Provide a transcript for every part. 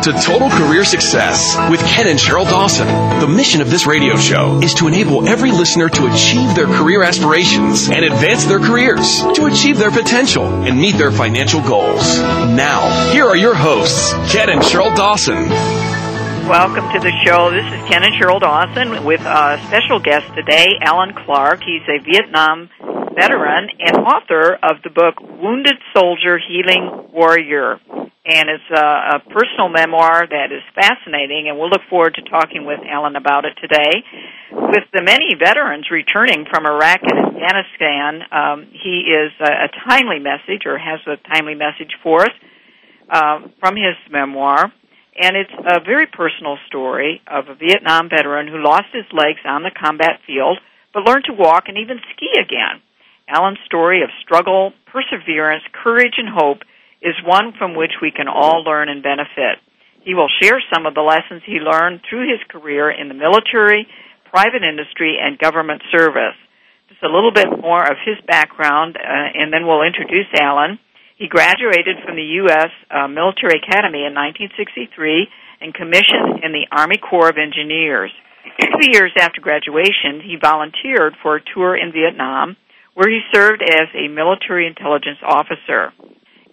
To Total Career Success with Ken and Sheryl Dawson. The mission of this radio show is to enable every listener to achieve their career aspirations and advance their careers, to achieve their potential and meet their financial goals. Now, here are your hosts, Ken and Sheryl Dawson. Welcome to the show. This is Ken and Sheryl Dawson with a special guest today, Allen Clark. He's a Vietnam veteran and author of the book Wounded Soldier Healing Warrior and it's a, a personal memoir that is fascinating, and we'll look forward to talking with Allen about it today. With the many veterans returning from Iraq and Afghanistan, um, he is a, a, timely message, or has a timely message for us uh, from his memoir. And it's a very personal story of a Vietnam veteran who lost his legs on the combat field, but learned to walk and even ski again. Allen's story of struggle, perseverance, courage, and hope is one from which we can all learn and benefit. He will share some of the lessons he learned through his career in the military, private industry, and government service. Just a little bit more of his background, uh, and then we'll introduce Allen. He graduated from the U.S. Uh, Military Academy in 1963 and commissioned in the Army Corps of Engineers. Two years after graduation, he volunteered for a tour in Vietnam, where he served as a military intelligence officer.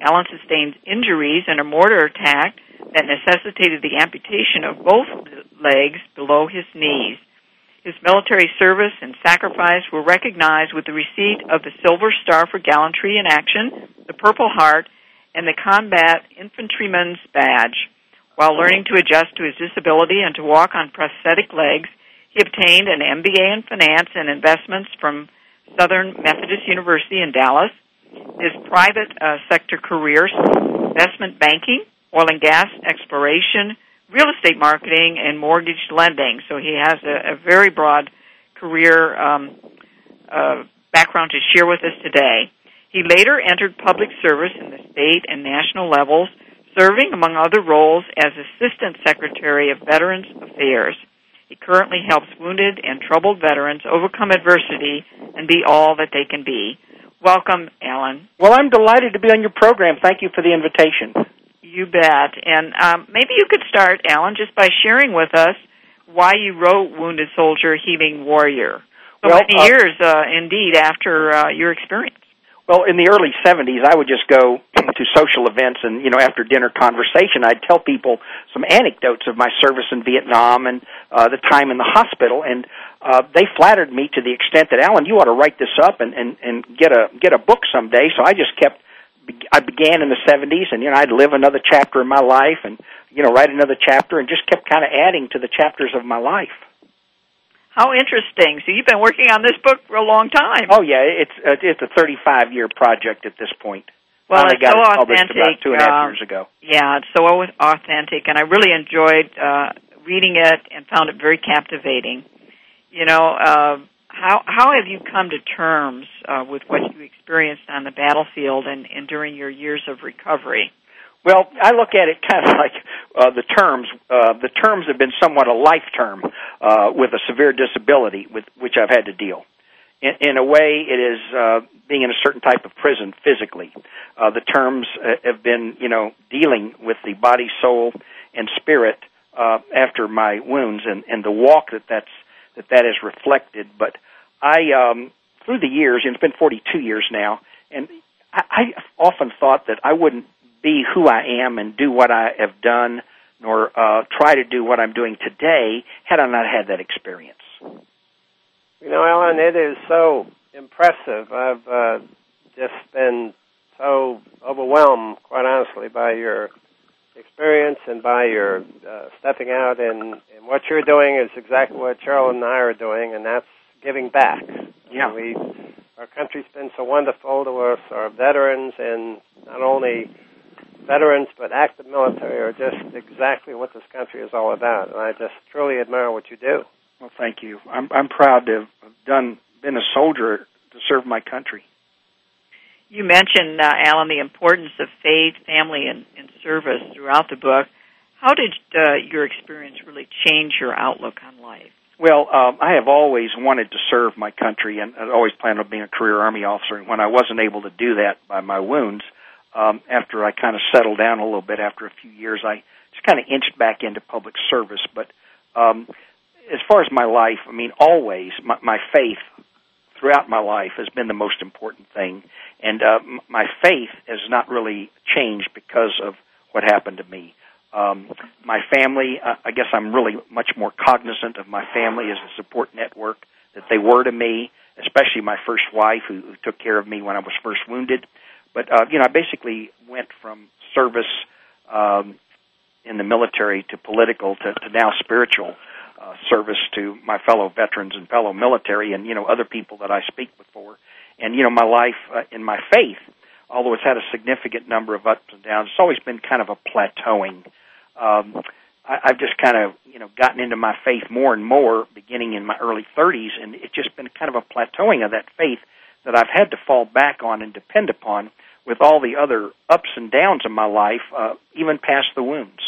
Allen sustained injuries in a mortar attack that necessitated the amputation of both legs below his knees. His military service and sacrifice were recognized with the receipt of the Silver Star for Gallantry in Action, the Purple Heart, and the Combat Infantryman's Badge. While learning to adjust to his disability and to walk on prosthetic legs, he obtained an MBA in Finance and Investments from Southern Methodist University in Dallas his private uh, sector careers, investment banking, oil and gas exploration, real estate marketing, and mortgage lending. So he has a, a very broad career um, uh, background to share with us today. He later entered public service in the state and national levels, serving, among other roles, as Assistant Secretary of Veterans Affairs. He currently helps wounded and troubled veterans overcome adversity and be all that they can be. Welcome, Allen. Well, I'm delighted to be on your program. Thank you for the invitation. You bet. And um, maybe you could start, Allen, just by sharing with us why you wrote Wounded Soldier, Healing Warrior. So well, many uh, years, uh, indeed, after uh, your experience. Well, in the early 70s, I would just go to social events and, you know, after dinner conversation, I'd tell people some anecdotes of my service in Vietnam and uh, the time in the hospital. And uh, they flattered me to the extent that Allen, you ought to write this up and and and get a get a book someday. So I just kept. I began in the '70s, and you know I'd live another chapter in my life, and you know write another chapter, and just kept kind of adding to the chapters of my life. How interesting! So you've been working on this book for a long time. Oh yeah, it's uh, it's a 35 year project at this point. Well, it's so it authentic. About two and a half um, years ago. Yeah, it's so authentic, and I really enjoyed uh, reading it and found it very captivating you know, uh, how how have you come to terms uh, with what you experienced on the battlefield and, and during your years of recovery? Well, I look at it kind of like uh, the terms. Uh, the terms have been somewhat a life term uh, with a severe disability with which I've had to deal. In, in a way, it is uh, being in a certain type of prison physically. Uh, the terms uh, have been, you know, dealing with the body, soul, and spirit uh, after my wounds, and, and the walk that that's that that is reflected. But I, um, through the years, and it's been 42 years now, and I, I often thought that I wouldn't be who I am and do what I have done, nor uh, try to do what I'm doing today, had I not had that experience. You know, Allen, it is so impressive. I've uh, just been so overwhelmed, quite honestly, by your experience and by your uh, stepping out and, and what you're doing is exactly what Sheryl and I are doing, and that's giving back. Yeah. We, our country's been so wonderful to us. Our veterans and not only veterans but active military are just exactly what this country is all about. And I just truly admire what you do. Well, thank you. I'm I'm proud to have done been a soldier to serve my country. You mentioned, uh, Allen, the importance of faith, family, and, and service throughout the book. How did uh, your experience really change your outlook on life? Well, um, I have always wanted to serve my country, and I always planned on being a career Army officer. And when I wasn't able to do that by my wounds, um, after I kind of settled down a little bit after a few years, I just kind of inched back into public service. But um, as far as my life, I mean, always my, my faith throughout my life has been the most important thing, and uh, m- my faith has not really changed because of what happened to me. Um, my family, uh, I guess I'm really much more cognizant of my family as a support network that they were to me, especially my first wife who, who took care of me when I was first wounded. But uh, you know, I basically went from service um, in the military to political to, to now spiritual uh, service to my fellow veterans and fellow military, and you know other people that I speak before. And you know, my life uh, in my faith, although it's had a significant number of ups and downs, it's always been kind of a plateauing. Um, I, I've just kind of you know gotten into my faith more and more, beginning in my early 30s, and it's just been kind of a plateauing of that faith that I've had to fall back on and depend upon with all the other ups and downs of my life, uh, even past the wounds.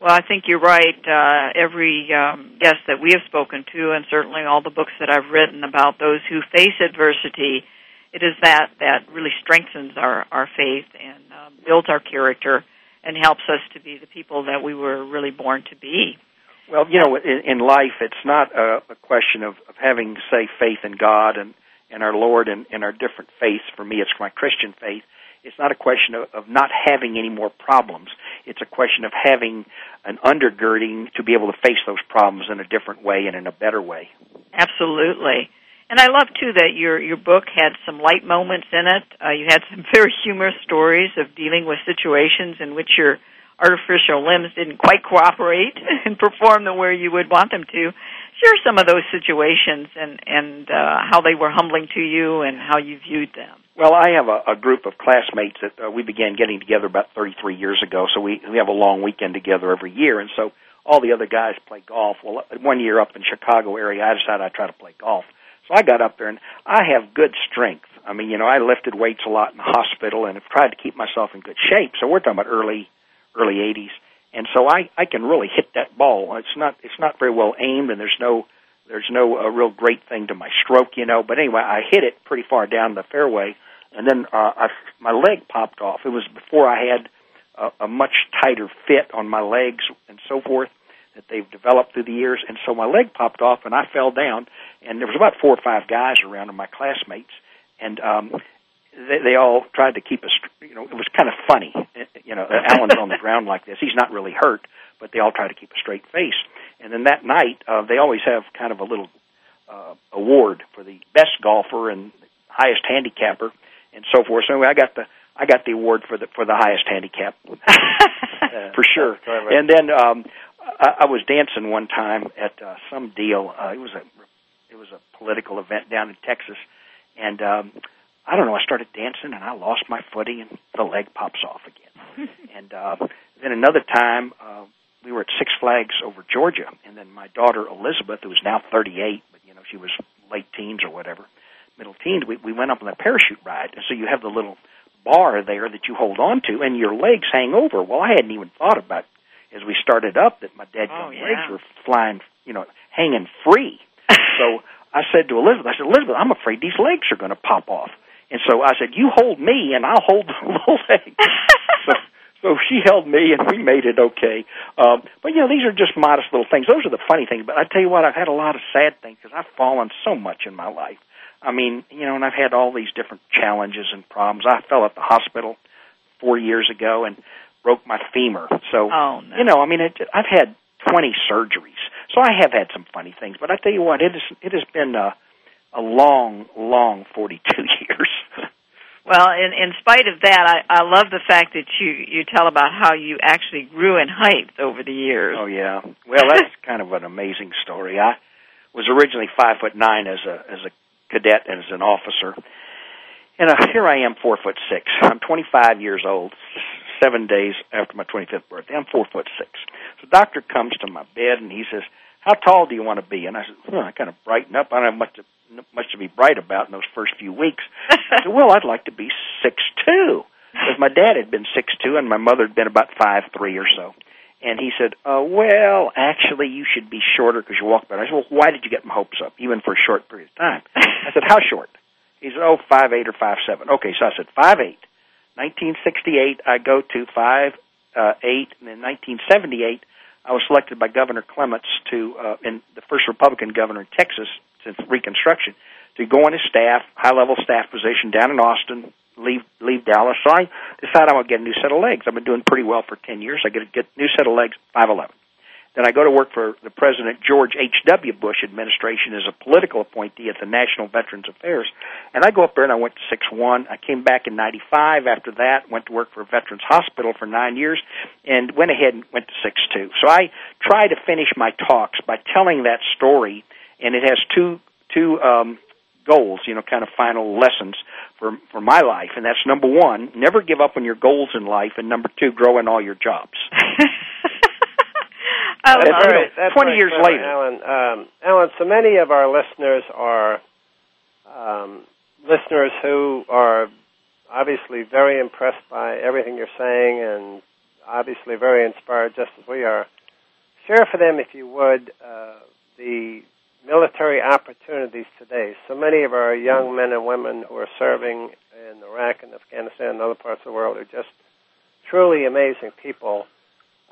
Well, I think you're right. Uh, every um, guest that we have spoken to, and certainly all the books that I've written about those who face adversity, it is that that really strengthens our our faith and uh, builds our character and helps us to be the people that we were really born to be. Well, you know, in, in life, it's not a, a question of, of having, say, faith in God and and our Lord and, and our different faiths. For me, it's my Christian faith. It's not a question of, of not having any more problems. It's a question of having an undergirding to be able to face those problems in a different way and in a better way. Absolutely. And I love too that your your book had some light moments in it. Uh, you had some very humorous stories of dealing with situations in which your artificial limbs didn't quite cooperate and perform the way you would want them to. Share some of those situations and and uh, how they were humbling to you and how you viewed them. Well, I have a, a group of classmates that uh, we began getting together about 33 years ago. So we we have a long weekend together every year, and so all the other guys play golf. Well, one year up in Chicago area, I decided I'd try to play golf. So I got up there, and I have good strength. I mean, you know, I lifted weights a lot in the hospital, and have tried to keep myself in good shape. So we're talking about early early 80s, and so I I can really hit that ball. It's not it's not very well aimed, and there's no there's no uh, real great thing to my stroke, you know. But anyway, I hit it pretty far down the fairway, and then uh, I, my leg popped off. It was before I had a, a much tighter fit on my legs and so forth that they've developed through the years, and so my leg popped off, and I fell down, and there was about four or five guys around, and my classmates, and um, they, they all tried to keep us. You know, it was kind of funny. You know, Allen's on the ground like this; he's not really hurt, but they all try to keep a straight face. And then that night, uh, they always have kind of a little uh, award for the best golfer and highest handicapper and so forth. So anyway, I got the I got the award for the for the highest handicap uh, for sure. And then um, I, I was dancing one time at uh, some deal. Uh, it was a it was a political event down in Texas, and um, I don't know. I started dancing and I lost my footing and the leg pops off again. and uh, then another time. Uh, we were at Six Flags over Georgia, and then my daughter Elizabeth, who is now 38, but you know she was late teens or whatever, middle teens. We we went up on a parachute ride, and so you have the little bar there that you hold on to, and your legs hang over. Well, I hadn't even thought about as we started up that my dead Oh, yeah. legs were flying, you know, hanging free. so I said to Elizabeth, I said, Elizabeth, I'm afraid these legs are going to pop off. And so I said, you hold me, and I'll hold the little leg. so, so she held me, and we made it okay. Um, but you know, these are just modest little things. Those are the funny things. But I tell you what, I've had a lot of sad things because I've fallen so much in my life. I mean, you know, and I've had all these different challenges and problems. I fell at the hospital four years ago and broke my femur. So, Oh, no. you know, I mean, it, I've had 20 surgeries. So I have had some funny things. But I tell you what, it is it has been a, a long, long 42 years. Well, in, in spite of that, I, I love the fact that you you tell about how you actually grew in height over the years. Oh yeah. Well, that's kind of an amazing story. I was originally five foot nine as a as a cadet and as an officer, and uh, here I am, four foot six. I'm 25 years old, seven days after my 25th birthday. I'm four foot six. So the doctor comes to my bed and he says, "How tall do you want to be?" And I said, well, "I kind of brighten up. I don't have much to much to be bright about in those first few weeks." I said, "Well, I'd like to be six two, because my dad had been six two and my mother had been about five three or so." And he said, uh, "Well, actually, you should be shorter because you walk better." I said, "Well, why did you get my hopes up, even for a short period of time?" I said, "How short?" He said, "Oh, five eight or five seven. Okay, so I said five eight. 1968, I go to five uh, eight, and in 1978, I was selected by Governor Clements to, uh, in the first Republican governor in Texas since Reconstruction, to go on his staff, high level staff position down in Austin, leave leave Dallas. So I decided I'm gonna get a new set of legs. I've been doing pretty well for ten years. I get a get new set of legs, five eleven. Then I go to work for the President George H.W. Bush administration as a political appointee at the National Veterans Affairs. And I go up there and I went to six one. I came back in 95 after that, went to work for a Veterans Hospital for nine years, and went ahead and went to six two. So I try to finish my talks by telling that story, and it has two, two, um, goals, you know, kind of final lessons for for my life, and that's number one, never give up on your goals in life, and number two, grow in all your jobs. I That's right. That's 20 right, years later. Allen. Um, Allen, so many of our listeners are um, listeners who are obviously very impressed by everything you're saying and obviously very inspired, just as we are. Share for them, if you would, uh, the military opportunities today. So many of our young men and women who are serving in Iraq and Afghanistan and other parts of the world are just truly amazing people.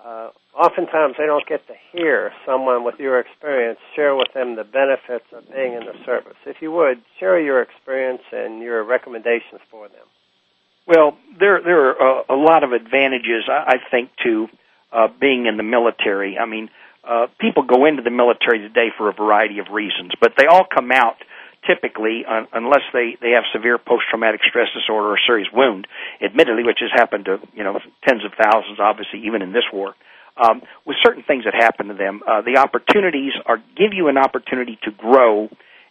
Uh, oftentimes they don't get to hear someone with your experience share with them the benefits of being in the service. If you would, share your experience and your recommendations for them. Well, there there are uh, a lot of advantages, I, I think, to uh, being in the military. I mean, uh, people go into the military today for a variety of reasons, but they all come out typically, un- unless they they have severe post traumatic stress disorder or serious wound, admittedly, which has happened to you know tens of thousands, obviously, even in this war. Um, with certain things that happen to them, uh, the opportunities are give you an opportunity to grow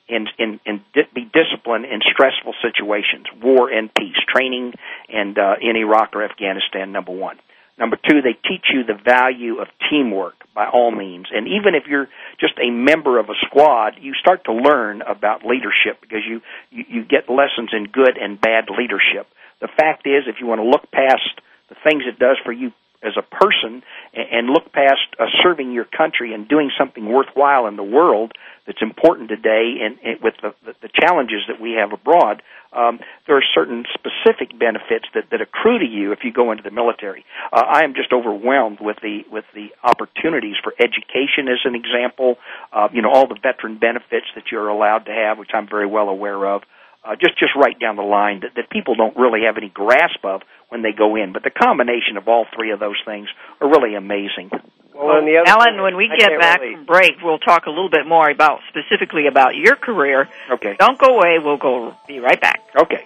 and and, and di- be disciplined in stressful situations, war and peace, training, and uh, in Iraq or Afghanistan. Number one. Number two, they teach you the value of teamwork by all means. And even if you're just a member of a squad, you start to learn about leadership because you, you, you get lessons in good and bad leadership. The fact is, if you want to look past the things it does for you as a person and, look past uh, serving your country and doing something worthwhile in the world that's important today and, and with the, the, the challenges that we have abroad, um, there are certain specific benefits that, that accrue to you if you go into the military. Uh, I am just overwhelmed with the with the opportunities for education, as an example. Uh, you know, all the veteran benefits that you're allowed to have, which I'm very well aware of. Uh, just just right down the line that, that people don't really have any grasp of when they go in. But the combination of all three of those things are really amazing. Well, and the other Allen, thing when we I get back really- from break, we'll talk a little bit more about specifically about your career. Okay. Don't go away. We'll go be right back. Okay.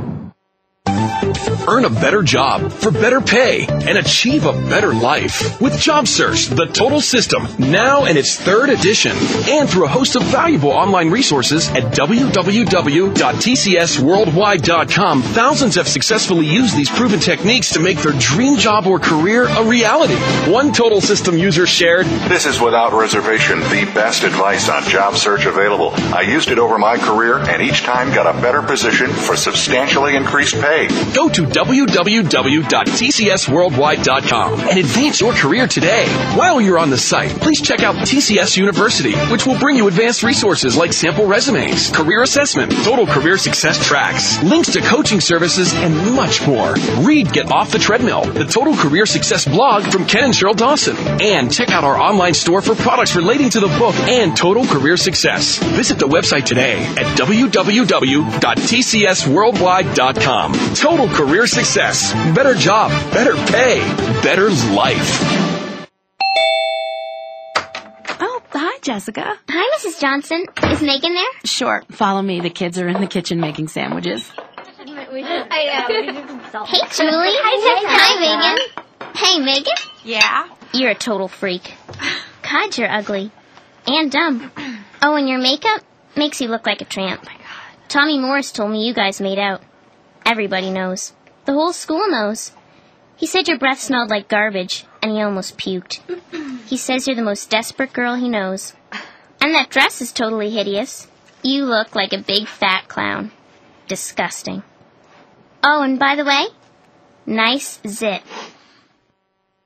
Earn a better job for better pay and achieve a better life with Job Search, the total system, now in its third edition, and through a host of valuable online resources at www.tcsworldwide.com. Thousands have successfully used these proven techniques to make their dream job or career a reality. One total system user shared, This is without reservation the best advice on job search available. I used it over my career and each time got a better position for substantially increased pay. Go to www.tcsworldwide.com and advance your career today. While you're on the site, please check out TCS University, which will bring you advanced resources like sample resumes, career assessment, total career success tracks, links to coaching services, and much more. Read Get Off the Treadmill, the Total Career Success blog from Ken and Sheryl Dawson. And check out our online store for products relating to the book and total career success. Visit the website today at www.tcsworldwide.com. Total career success. Better job, better pay, better life. Oh, hi, Jessica. Hi, Mrs. Johnson. Is Megan there? Sure. Follow me. The kids are in the kitchen making sandwiches. Hey, Julie. Hi, Megan. Hey, Megan. Yeah? You're a total freak. God, you're ugly. And dumb. Oh, and your makeup makes you look like a tramp. Tommy Morris told me you guys made out. Everybody knows. The whole school knows. He said your breath smelled like garbage, and he almost puked. He says you're the most desperate girl he knows. And that dress is totally hideous. You look like a big fat clown. Disgusting. Oh, and by the way, nice zit.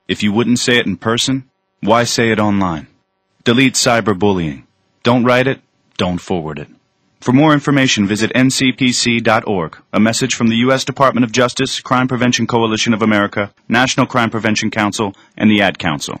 If you wouldn't say it in person, why say it online? Delete cyberbullying. Don't write it, don't forward it. For more information, visit ncpc.org. A message from the U.S. Department of Justice, Crime Prevention Coalition of America, National Crime Prevention Council, and the Ad Council.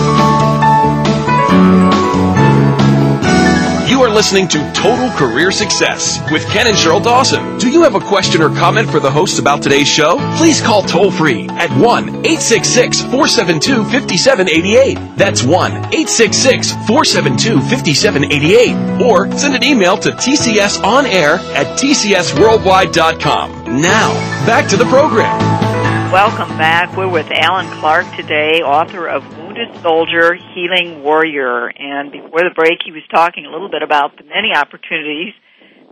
are listening to Total Career Success with Ken and Sheryl Dawson. Do you have a question or comment for the hosts about today's show? Please call toll free at 1 866 472 5788. That's 1 866 472 5788. Or send an email to tcsonair at tcsworldwide.com. Now, back to the program. Welcome back. We're with Allen Clark today, author of Wounded Soldier, Healing Warrior. And before the break, he was talking a little bit about the many opportunities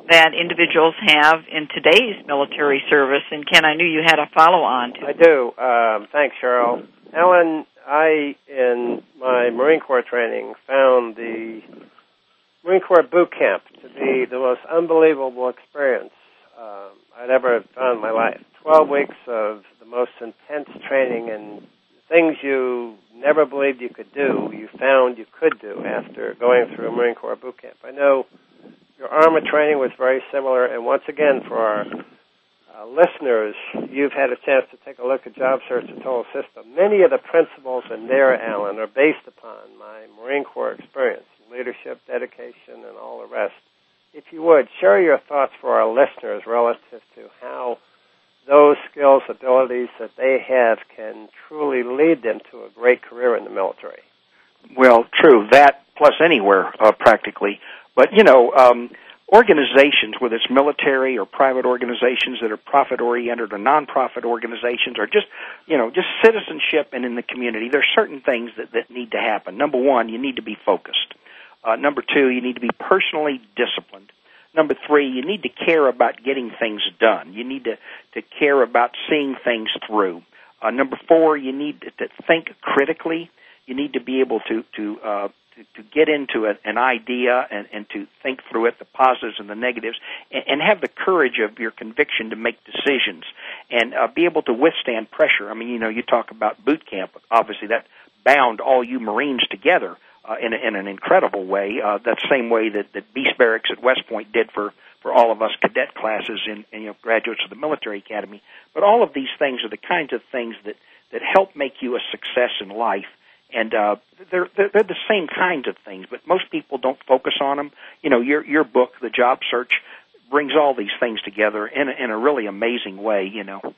that individuals have in today's military service. And Ken, I knew you had a follow on to I do. Um, thanks, Sheryl. Allen, I, in my Marine Corps training, found the Marine Corps boot camp to be the most unbelievable experience um, I'd ever found in my life. 12 weeks of the most intense training and things you never believed you could do, you found you could do after going through Marine Corps boot camp. I know your armor training was very similar, and once again, for our uh, listeners, you've had a chance to take a look at Job Search and Total System. Many of the principles in there, Allen, are based upon my Marine Corps experience, leadership, dedication, and all the rest. If you would, share your thoughts for our listeners relative to how those skills, abilities that they have can truly lead them to a great career in the military. Well, true that plus anywhere uh, practically. But you know, um, organizations, whether it's military or private organizations that are profit oriented or nonprofit organizations, or just you know just citizenship and in the community, there are certain things that that need to happen. Number one, you need to be focused. Uh, number two, you need to be personally disciplined. Number three, you need to care about getting things done. You need to, to care about seeing things through. Uh, number four, you need to, think critically. You need to be able to to uh, to, to get into a, an idea and, and to think through it, the positives and the negatives, and, and have the courage of your conviction to make decisions and uh, be able to withstand pressure. I mean, you know, you talk about boot camp. Obviously, that bound all you Marines together uh, in, in an incredible way. Uh, that same way that, that Beast Barracks at West Point did for for all of us cadet classes and, and you know graduates of the military academy. But all of these things are the kinds of things that that help make you a success in life. And uh, they're, they're they're the same kinds of things, but most people don't focus on them. You know, your your book, The Job Search, brings all these things together in a, in a really amazing way. You know.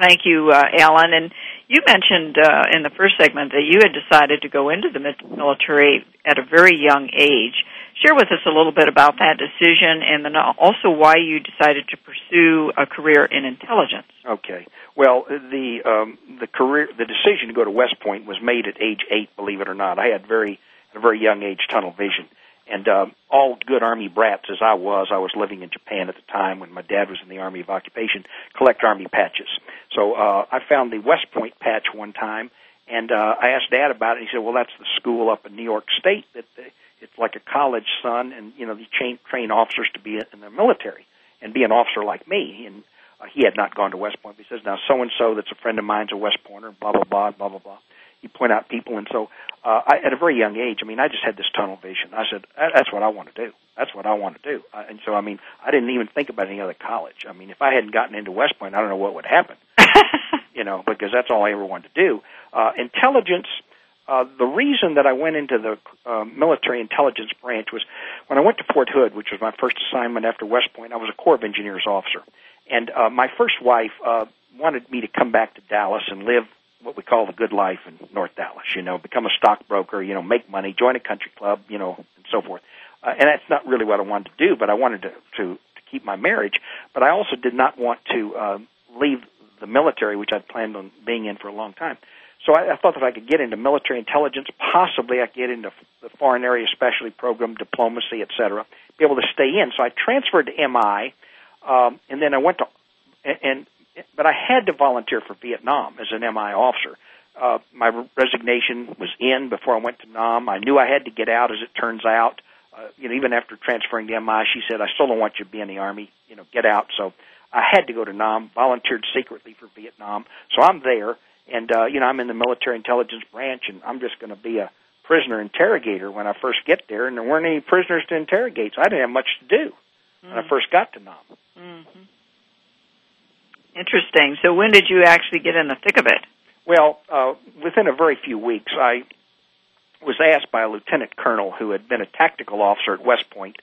Thank you, uh, Allen. And you mentioned uh, in the first segment that you had decided to go into the military at a very young age. Share with us a little bit about that decision, and then also why you decided to pursue a career in intelligence. Okay. Well, the um, the career the decision to go to West Point was made at age eight. Believe it or not, I had very at a very young age tunnel vision. And uh, all good Army brats as I was, I was living in Japan at the time when my dad was in the Army of Occupation, collect Army patches. So uh, I found the West Point patch one time, and uh, I asked Dad about it. And he said, "Well, that's the school up in New York State that the, it's like a college son, and you know they train train officers to be in the military and be an officer like me." And uh, he had not gone to West Point. But he says, "Now so and so that's a friend of mine's a West Pointer, blah blah blah blah blah blah." You point out people, and so uh, I, at a very young age, I mean, I just had this tunnel vision. I said, "That's what I want to do. That's what I want to do." Uh, and so, I mean, I didn't even think about any other college. I mean, if I hadn't gotten into West Point, I don't know what would happen. you know, because that's all I ever wanted to do. Uh, intelligence. Uh, the reason that I went into the uh, military intelligence branch was when I went to Fort Hood, which was my first assignment after West Point. I was a Corps of Engineers officer, and uh, my first wife uh, wanted me to come back to Dallas and live what we call the good life in North Dallas. You know, become a stockbroker, you know, make money, join a country club, you know, and so forth. Uh, and that's not really what I wanted to do, but I wanted to to, to keep my marriage. But I also did not want to uh, leave the military, which I'd planned on being in for a long time. So I, I thought that I could get into military intelligence, possibly I could get into the Foreign Area Specialty Program, diplomacy, et cetera, be able to stay in. So I transferred to MI, um, and then I went to, and but I had to volunteer for Vietnam as an MI officer. Uh, my resignation was in before I went to Nam. I knew I had to get out, as it turns out. Uh, you know, even after transferring to MI, she said, "I still don't want you to be in the army. You know, get out." So I had to go to Nam. Volunteered secretly for Vietnam, so I'm there, and uh, you know, I'm in the military intelligence branch, and I'm just going to be a prisoner interrogator when I first get there. And there weren't any prisoners to interrogate, so I didn't have much to do mm-hmm. when I mm. first got to Nam. Mm-hmm. Interesting. So when did you actually get in the thick of it? Well, uh, within a very few weeks, I was asked by a lieutenant colonel who had been a tactical officer at West Point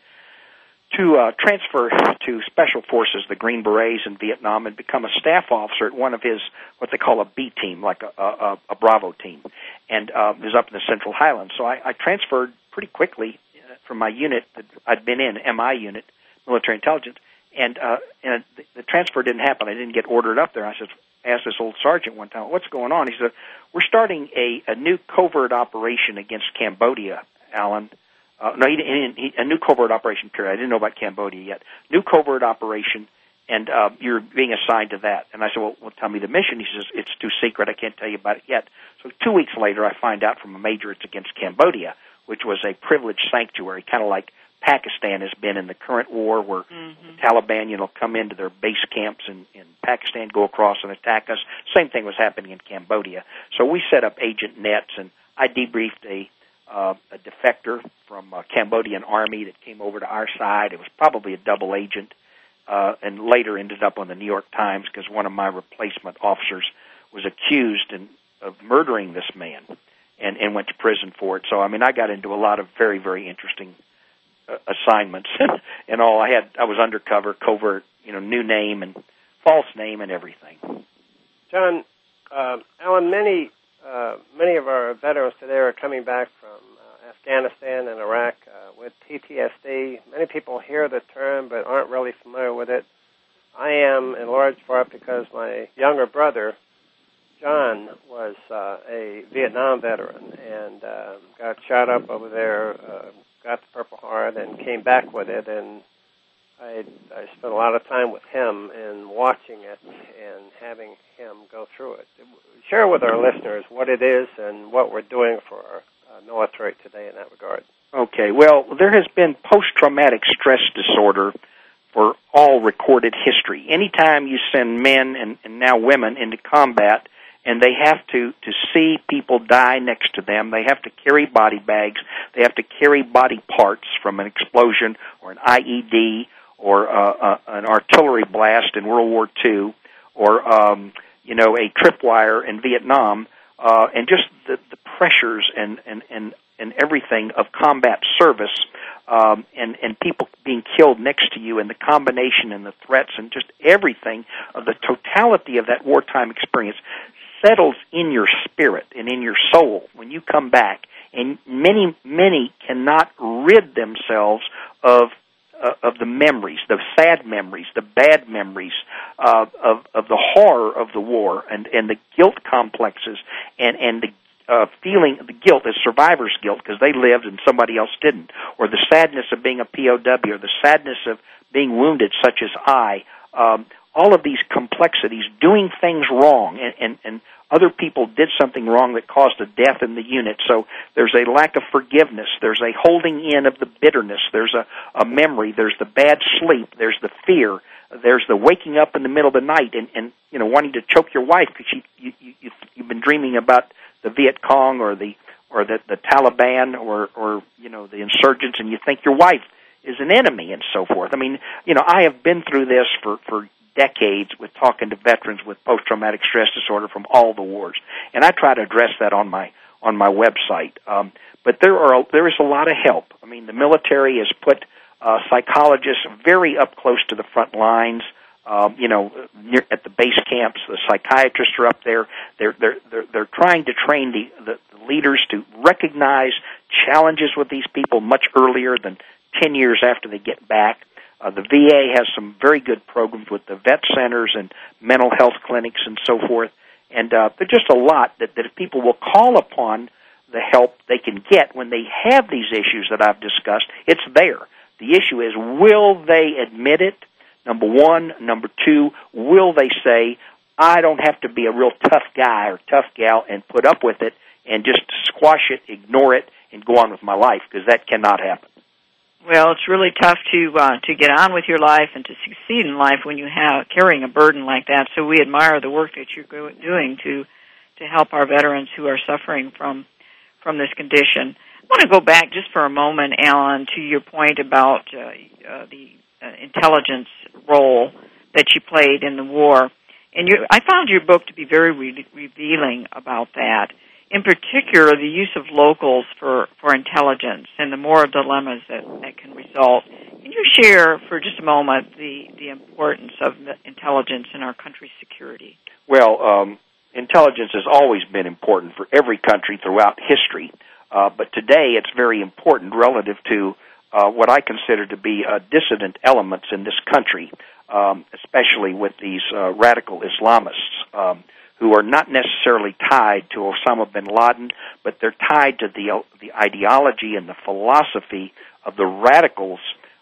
to uh, transfer to Special Forces, the Green Berets in Vietnam, and become a staff officer at one of his what they call a B team, like a, a, a Bravo team, and uh, was up in the Central Highlands. So I, I transferred pretty quickly uh, from my unit that I'd been in, MI unit, military intelligence, and uh, and the, transfer didn't happen. I didn't get ordered up there. I said, asked this old sergeant one time, "What's going on?" He said, "We're starting a, a new covert operation against Cambodia, Allen." Uh, no, he, he, he, a new covert operation. Period. I didn't know about Cambodia yet. New covert operation, and uh, you're being assigned to that. And I said, well, well, tell me the mission. He says, it's too secret. I can't tell you about it yet. So two weeks later, I find out from a major it's against Cambodia, which was a privileged sanctuary, kind of like Pakistan has been in the current war, where mm-hmm. the Taliban, you know, come into their base camps in, in Pakistan, go across and attack us. Same thing was happening in Cambodia. So we set up agent nets, and I debriefed a uh, a defector from a Cambodian army that came over to our side. It was probably a double agent, uh, and later ended up on the New York Times because one of my replacement officers was accused in, of murdering this man, and and went to prison for it. So I mean, I got into a lot of very very interesting assignments and all. I had I was undercover, covert, you know, new name and false name and everything. John, uh, Allen, many uh, many of our veterans today are coming back from uh, Afghanistan and Iraq uh, with PTSD. Many people hear the term but aren't really familiar with it. I am in large part because my younger brother, John, was uh, a Vietnam veteran and uh, got shot up over there, uh, got the Purple Heart, and came back with it. And I I spent a lot of time with him and watching it and having him go through it. Share with our listeners what it is and what we're doing for our uh, military today in that regard. Okay, well, there has been post-traumatic stress disorder for all recorded history. Anytime you send men and, and now women into combat, and they have to to see people die next to them. They have to carry body bags. They have to carry body parts from an explosion or an IED or uh, uh, an artillery blast in World War II, or um, you know a tripwire in Vietnam, uh, and just the, the pressures and and and and everything of combat service um, and and people being killed next to you and the combination and the threats and just everything of the totality of that wartime experience settles in your spirit and in your soul when you come back and many many cannot rid themselves of uh, of the memories, the sad memories, the bad memories uh, of of the horror of the war and and the guilt complexes and and the uh, feeling the guilt as survivor's guilt because they lived and somebody else didn't, or the sadness of being a POW, or the sadness of being wounded, such as I. Um, all of these complexities, doing things wrong, and, and, and other people did something wrong that caused a death in the unit. So there's a lack of forgiveness. There's a holding in of the bitterness. There's a, a memory. There's the bad sleep. There's the fear. There's the waking up in the middle of the night and, and you know wanting to choke your wife because you, you you you've been dreaming about the Viet Cong or the or the the Taliban or or you know the insurgents and you think your wife is an enemy and so forth. I mean, you know, I have been through this for for decades with talking to veterans with post traumatic stress disorder from all the wars, and I try to address that on my on my website. Um, but there are there is a lot of help. I mean, the military has put uh, psychologists very up close to the front lines. Um, you know, near, at the base camps, the psychiatrists are up there. They're they're they're, they're trying to train the, the, the leaders to recognize challenges with these people much earlier than ten years after they get back. Uh, the VA has some very good programs with the vet centers and mental health clinics and so forth. And uh, there's just a lot that, that if people will call upon the help they can get when they have these issues that I've discussed, it's there. The issue is, will they admit it? Number one. Number two, will they say, I don't have to be a real tough guy or tough gal and put up with it and just squash it, ignore it, and go on with my life because that cannot happen. Well, it's really tough to uh, to get on with your life and to succeed in life when you have carrying a burden like that. So we admire the work that you're doing to to help our veterans who are suffering from from this condition. I want to go back just for a moment, Allen, to your point about uh, uh, the uh, intelligence role that you played in the war, and you, I found your book to be very re- revealing about that in particular, the use of locals for, for intelligence and the moral dilemmas that, that can result. Can you share for just a moment the, the importance of intelligence in our country's security? Well, um, intelligence has always been important for every country throughout history, uh, but today it's very important relative to uh, what I consider to be uh, dissident elements in this country, um, especially with these uh, radical Islamists. Um, who are not necessarily tied to Osama bin Laden, but they're tied to the the ideology and the philosophy of the radicals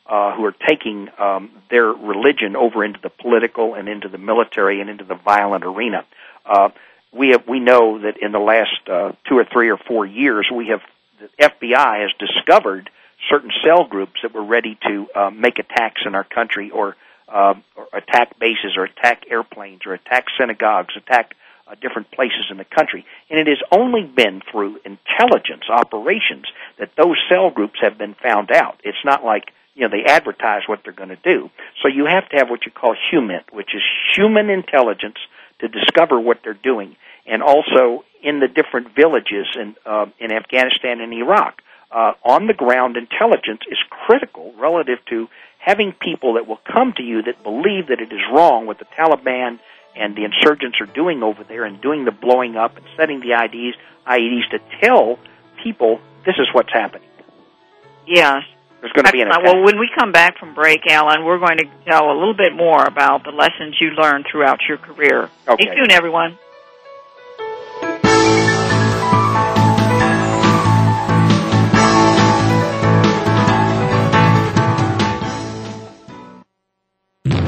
uh, who are taking um, their religion over into the political and into the military and into the violent arena. Uh, we have we know that in the last uh, two or three or four years, we have the FBI has discovered certain cell groups that were ready to uh, make attacks in our country or, uh, or attack bases or attack airplanes or attack synagogues, attack uh, different places in the country. And it has only been through intelligence operations that those cell groups have been found out. It's not like you know they advertise what they're going to do. So you have to have what you call HUMINT, which is human intelligence to discover what they're doing, and also in the different villages in uh, in Afghanistan and Iraq. Uh, on the ground intelligence is critical relative to having people that will come to you that believe that it is wrong what the Taliban and the insurgents are doing over there and doing the blowing up and setting the IEDs, IEDs to tell people this is what's happening. Yes. There's going to be an attack. Well, when we come back from break, Allen, we're going to tell a little bit more about the lessons you learned throughout your career. Okay. Stay tuned, everyone.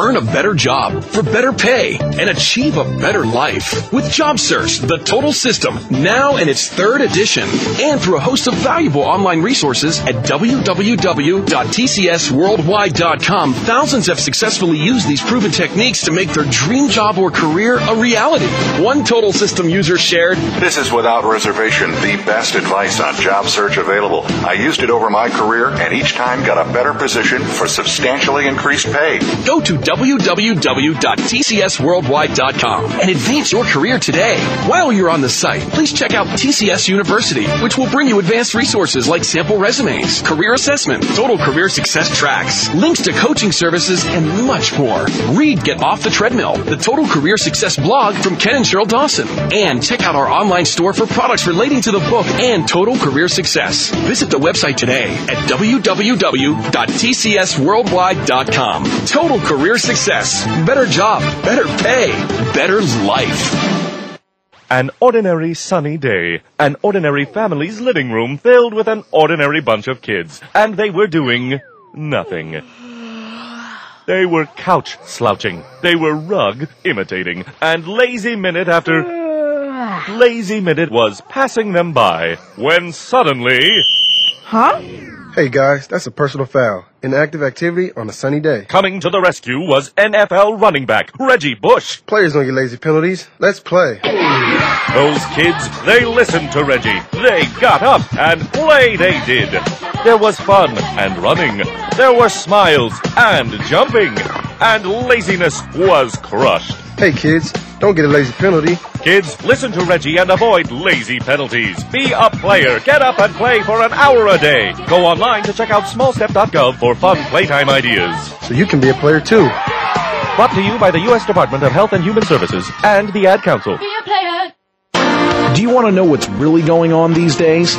Earn a better job for better pay and achieve a better life with Job Search, the total system, now in its third edition and through a host of valuable online resources at www.tcsworldwide.com. Thousands have successfully used these proven techniques to make their dream job or career a reality. One total system user shared, This is without reservation the best advice on job search available. I used it over my career and each time got a better position for substantially increased pay. Go to www.tcsworldwide.com and advance your career today. While you're on the site, please check out TCS University, which will bring you advanced resources like sample resumes, career assessment, total career success tracks, links to coaching services, and much more. Read Get Off the Treadmill, the Total Career Success blog from Ken and Sheryl Dawson. And check out our online store for products relating to the book and total career success. Visit the website today at www.tcsworldwide.com. Total career success. Better job, better pay, better life. An ordinary sunny day. An ordinary family's living room filled with an ordinary bunch of kids. And they were doing nothing. They were couch slouching. They were rug imitating. And lazy minute after lazy minute was passing them by when suddenly. Huh? Hey guys, that's a personal foul. Inactive activity on a sunny day. Coming to the rescue was NFL running back Reggie Bush. Players don't get lazy penalties. Let's play. Those kids, they listened to Reggie. They got up and play they did. There was fun and running. There were smiles and jumping. And laziness was crushed. Hey kids, don't get a lazy penalty. Kids, listen to Reggie and avoid lazy penalties. Be a player. Get up and play for an hour a day. Go online to check out smallstep.gov for fun playtime ideas. So you can be a player too. Brought to you by the U.S. Department of Health and Human Services and the Ad Council. Be a player. Do you want to know what's really going on these days?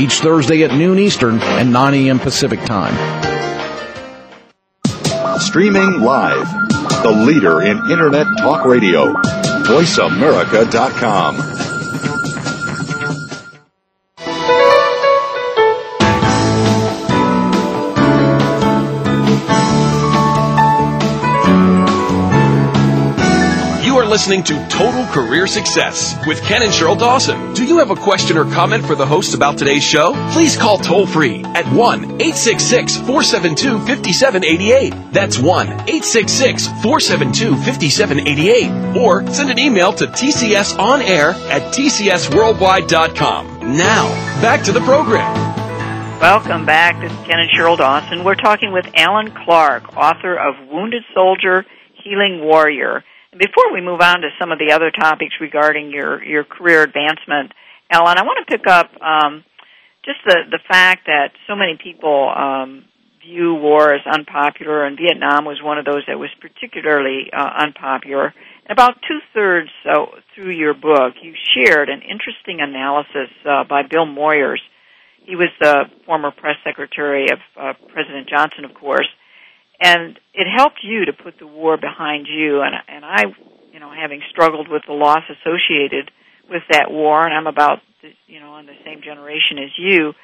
each Thursday at noon Eastern and 9 a.m. Pacific Time. Streaming live. The leader in Internet talk radio. VoiceAmerica.com. listening to Total Career Success with Ken and Sheryl Dawson. Do you have a question or comment for the hosts about today's show? Please call toll free at 1 866 472 5788. That's 1 866 472 5788. Or send an email to tcsonair at tcsworldwide.com. Now, back to the program. Welcome back. This is Ken and Sheryl Dawson. We're talking with Allen Clark, author of Wounded Soldier, Healing Warrior. Before we move on to some of the other topics regarding your, your career advancement, Allen, I want to pick up um, just the, the fact that so many people um, view war as unpopular, and Vietnam was one of those that was particularly uh, unpopular. About two thirds so, through your book, you shared an interesting analysis uh, by Bill Moyers. He was the former press secretary of uh, President Johnson, of course, and it helped you to put the war behind you. And and I, you know, having struggled with the loss associated with that war, and I'm about, the, you know, in the same generation as you,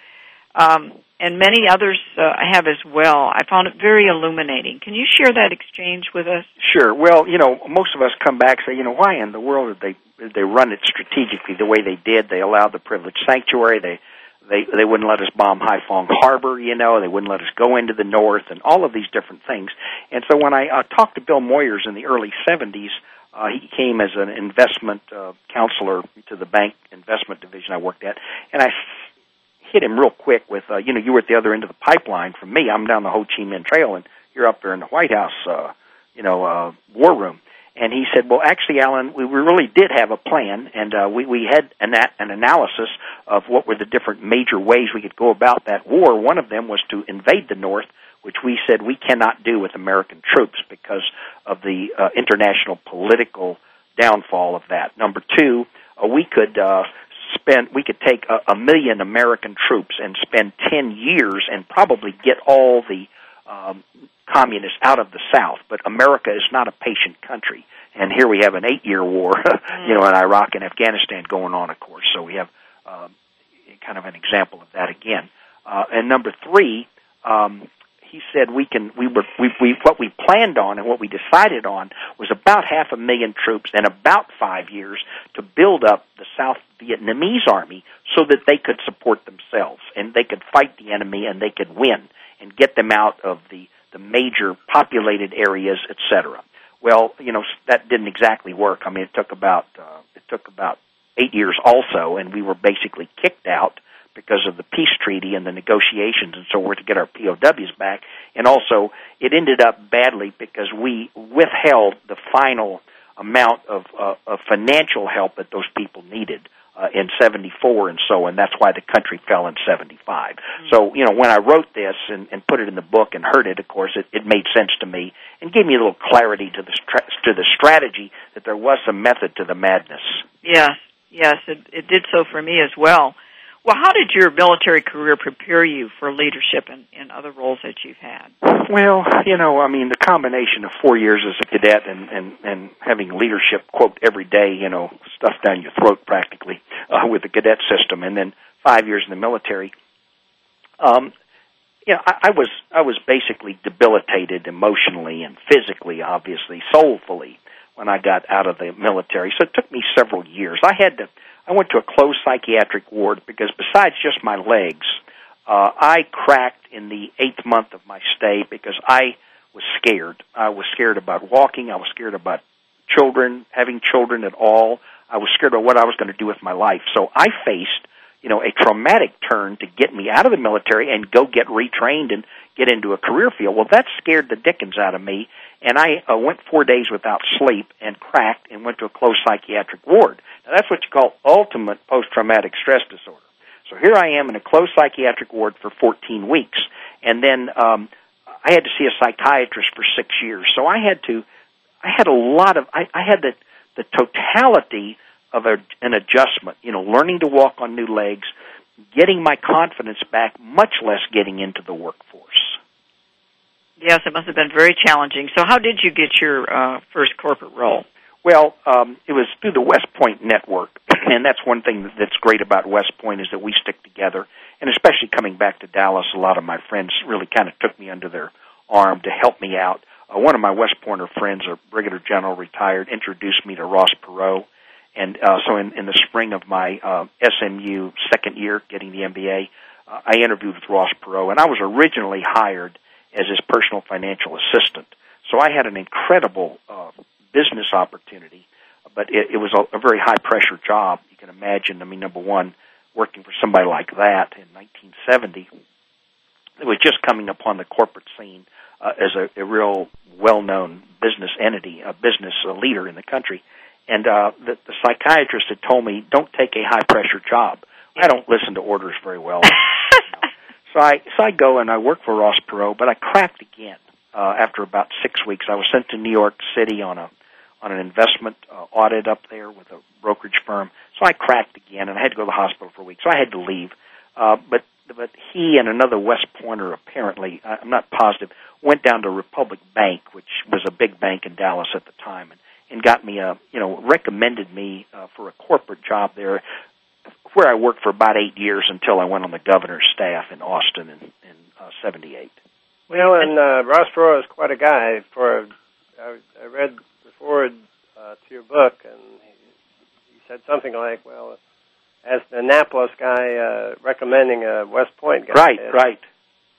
um, and many others uh, have as well. I found it very illuminating. Can you share that exchange with us? Sure. Well, you know, most of us come back and say, you know, why in the world did they did they run it strategically the way they did? They allowed the privileged sanctuary. They they they wouldn't let us bomb Haiphong Harbor, you know. They wouldn't let us go into the north, and all of these different things. And so when I uh, talked to Bill Moyers in the early '70s, uh, he came as an investment uh, counselor to the bank investment division I worked at, and I hit him real quick with, uh, you know, you were at the other end of the pipeline from me. I'm down the Ho Chi Minh Trail, and you're up there in the White House, uh, you know, uh, war room. And he said, "Well, actually, Allen, we really did have a plan, and uh, we we had an an analysis of what were the different major ways we could go about that war. One of them was to invade the North which we said we cannot do with American troops because of the uh, international political downfall of that. Number two, uh, we could uh, spend we could take a, a million American troops and spend ten years and probably get all the um, communists out of the South. But America is not a patient country, and here we have an eight-year war, you know, in Iraq and Afghanistan going on, of course. So we have um, kind of an example of that again. Uh, and number three, um, he said we can we were we, we what we planned on and what we decided on was about half a million troops and about five years to build up the South Vietnamese army so that they could support themselves and they could fight the enemy and they could win and get them out of the the major populated areas, etc. Well, you know that didn't exactly work. I mean, it took about uh, it took about eight years also, and we were basically kicked out because of the peace treaty and the negotiations and so forth to get our POWs back. And also, it ended up badly because we withheld the final amount of, uh, of financial help that those people needed. Uh, in 74 and so and that's why the country fell in 75 mm-hmm. so you know when i wrote this and, and put it in the book and heard it of course it, it made sense to me and gave me a little clarity to the stra- to the strategy that there was some method to the madness. Yes yes it, it did so for me as well well, how did your military career prepare you for leadership and, and other roles that you've had? Well, you know, I mean, the combination of four years as a cadet and and and having leadership quote every day, you know, stuff down your throat practically uh, with the cadet system, and then five years in the military. Um, yeah, I, I was I was basically debilitated emotionally and physically, obviously, soulfully when I got out of the military. So it took me several years. I had to I went to a closed psychiatric ward because besides just my legs, uh, I cracked in the eighth month of my stay because I was scared. I was scared about walking. I was scared about children, having children at all. I was scared about what I was going to do with my life. So I faced, you know, a traumatic turn to get me out of the military and go get retrained and get into a career field. Well, that scared the dickens out of me, and I uh, went four days without sleep and cracked and went to a closed psychiatric ward. Now, that's what you call ultimate post-traumatic stress disorder. So here I am in a closed psychiatric ward for 14 weeks, and then um, I had to see a psychiatrist for six years. So I had to, I had a lot of, I, I had the the totality of a, an adjustment. You know, learning to walk on new legs, getting my confidence back, much less getting into the workforce. Yes, it must have been very challenging. So, how did you get your uh, first corporate role? Well, um, it was through the West Point network, and that's one thing that's great about West Point is that we stick together. And especially coming back to Dallas, a lot of my friends really kind of took me under their arm to help me out. Uh, one of my West Pointer friends, a brigadier general, retired, introduced me to Ross Perot, and uh, so in, in the spring of my uh, SMU second year, getting the MBA, uh, I interviewed with Ross Perot, and I was originally hired as his personal financial assistant. So I had an incredible uh, business opportunity, but it, it was a, a very high pressure job. You can imagine. I mean, number one, working for somebody like that in 1970, it was just coming upon the corporate scene uh, as a, a real well known business entity, a business leader in the country. And uh, the, the psychiatrist had told me, "Don't take a high pressure job." I don't listen to orders very well. So I so I go and I work for Ross Perot, but I cracked again uh, after about six weeks. I was sent to New York City on a on an investment uh, audit up there with a brokerage firm. So I cracked again, and I had to go to the hospital for a week. So I had to leave. Uh, but but he and another West Pointer, apparently, I'm not positive, went down to Republic Bank, which was a big bank in Dallas at the time, and and got me a you know recommended me uh, for a corporate job there where I worked for about eight years until I went on the governor's staff in Austin in, in uh, '78. Well, and uh, Ross Perot is quite a guy. For I, I read before uh, to your book, and he, he said something like, "Well, as the Annapolis guy uh, recommending a West Point guy." Right, right.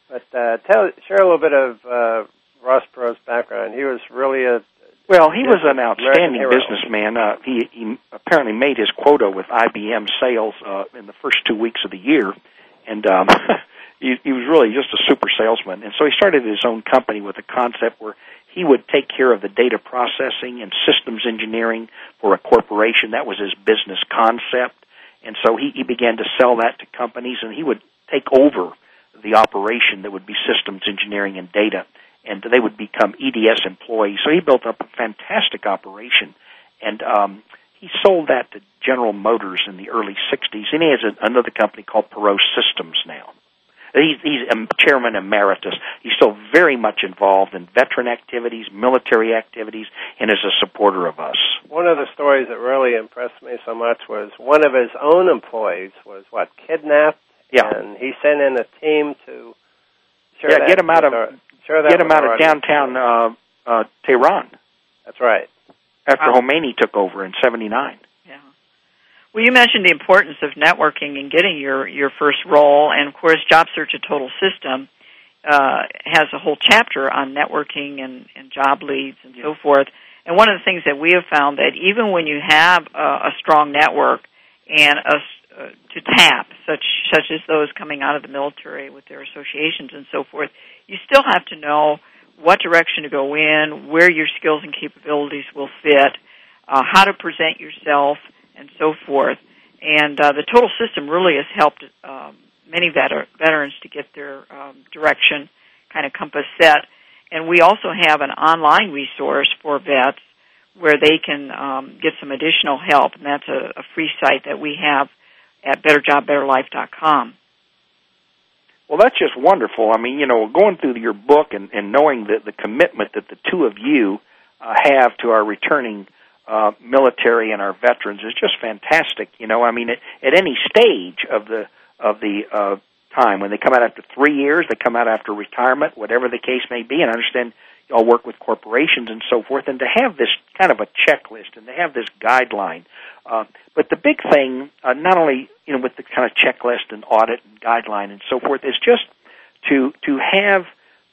But uh, tell, share a little bit of uh, Ross Perot's background. He was really a well, he was an outstanding businessman. Uh, he, he apparently made his quota with IBM sales uh, in the first two weeks of the year, and um, he, he was really just a super salesman. And so he started his own company with a concept where he would take care of the data processing and systems engineering for a corporation. That was his business concept. And so he, he began to sell that to companies, and he would take over the operation that would be systems engineering and data, and they would become EDS employees. So he built up a fantastic operation, and um, he sold that to General Motors in the early '60s, and he has a, another company called Perot Systems now. He's, he's chairman emeritus. He's still very much involved in veteran activities, military activities, and is a supporter of us. One of the stories that really impressed me so much was one of his own employees was what kidnapped, yeah. and he sent in a team to yeah, get him out of with our- share that get him out of downtown uh, uh, Tehran That's right. after Wow. Khomeini took over in '79. Well, you mentioned the importance of networking and getting your your first role, and of course, Job Search a Total System uh, has a whole chapter on networking and, and job leads and so forth. And one of the things that we have found that even when you have a, a strong network and a, s- uh, to tap, such such as those coming out of the military with their associations and so forth, you still have to know what direction to go in, where your skills and capabilities will fit, uh, how to present yourself, and so forth. And uh, the total system really has helped um, many veter- veterans to get their um, direction kind of compass set. And we also have an online resource for vets where they can um, get some additional help, and that's a, a free site that we have at betterjobbetterlife.com. Well, that's just wonderful. I mean, you know, going through your book and, and knowing the, the commitment that the two of you uh, have to our returning uh, military and our veterans is just fantastic. You know, I mean, at, at any stage of the of the uh, time when they come out after three years, they come out after retirement, whatever the case may be. And I understand all work with corporations and so forth, and to have this kind of a checklist and to have this guideline. Uh, but the big thing, uh, not only you know with the kind of checklist and audit and guideline and so forth, is just to to have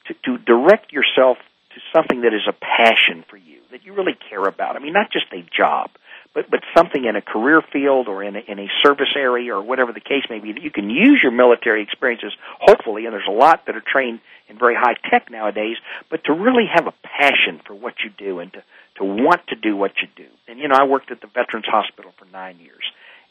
to, to direct yourself to something that is a passion for you that you really care about. I mean, not just a job, but but something in a career field or in a, in a service area or whatever the case may be that you can use your military experiences. Hopefully, and there's a lot that are trained in very high tech nowadays, but to really have a passion for what you do and to to want to do what you do. And you know, I worked at the Veterans Hospital for nine years,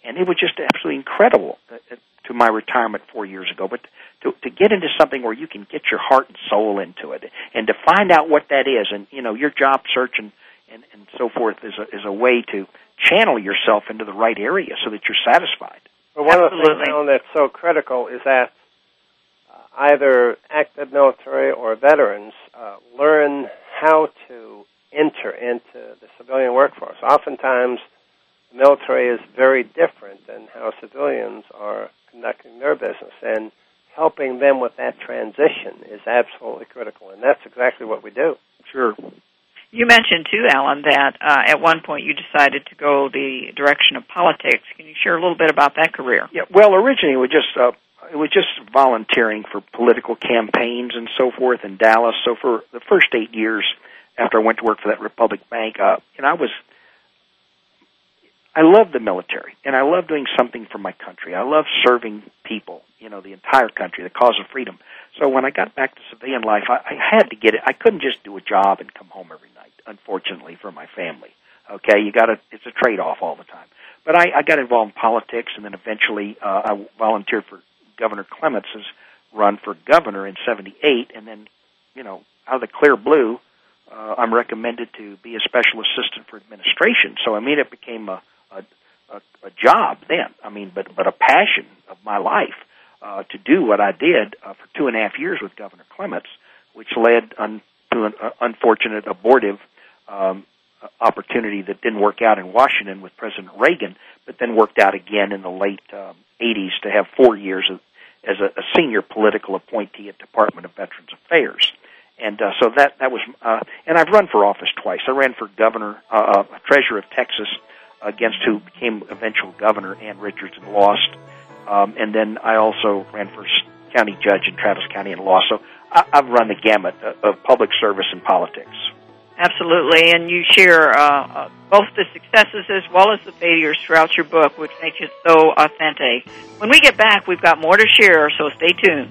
and it was just absolutely incredible uh, uh, to my retirement four years ago. But to to get into something where you can get your heart and soul into it, and to find out what that is, and you know, your job search and and, and so forth is a is a way to channel yourself into the right area so that you're satisfied. But one of the things that's so critical is that uh, either active military or veterans uh, learn how to enter into the civilian workforce. Oftentimes, the military is very different than how civilians are conducting their business, and helping them with that transition is absolutely critical, and that's exactly what we do. Sure. You mentioned too, Allen, that uh, at one point you decided to go the direction of politics. Can you share a little bit about that career? Yeah. Well, originally it was just uh, it was just volunteering for political campaigns and so forth in Dallas. So for the first eight years after I went to work for that Republic Bank, uh, and I was I love the military and I love doing something for my country. I love serving people, you know, the entire country, the cause of freedom. So when I got back to civilian life, I, I had to get it. I couldn't just do a job and come home every night, unfortunately, for my family. Okay, you got to. It's a trade-off all the time. But I, I got involved in politics, and then eventually uh, I volunteered for Governor Clements's run for governor in '78, and then, you know, out of the clear blue, uh, I'm recommended to be a special assistant for administration. So I mean, it became a a, a, a job then. I mean, but but a passion of my life uh, to do what I did uh, for two and a half years with Governor Clements, which led un, to an uh, unfortunate abortive um, uh, opportunity that didn't work out in Washington with President Reagan, but then worked out again in the late um, 80s to have four years of, as a, a senior political appointee at Department of Veterans Affairs. And uh, so that that was, uh, and I've run for office twice. I ran for governor, uh, uh, treasurer of Texas, against who became eventual governor, Ann Richards, and lost. Um, and then I also ran for county judge in Travis County and lost. So I, I've run the gamut of, of public service and politics. Absolutely, and you share uh, uh, both the successes as well as the failures throughout your book, which makes it so authentic. When we get back, we've got more to share, so stay tuned.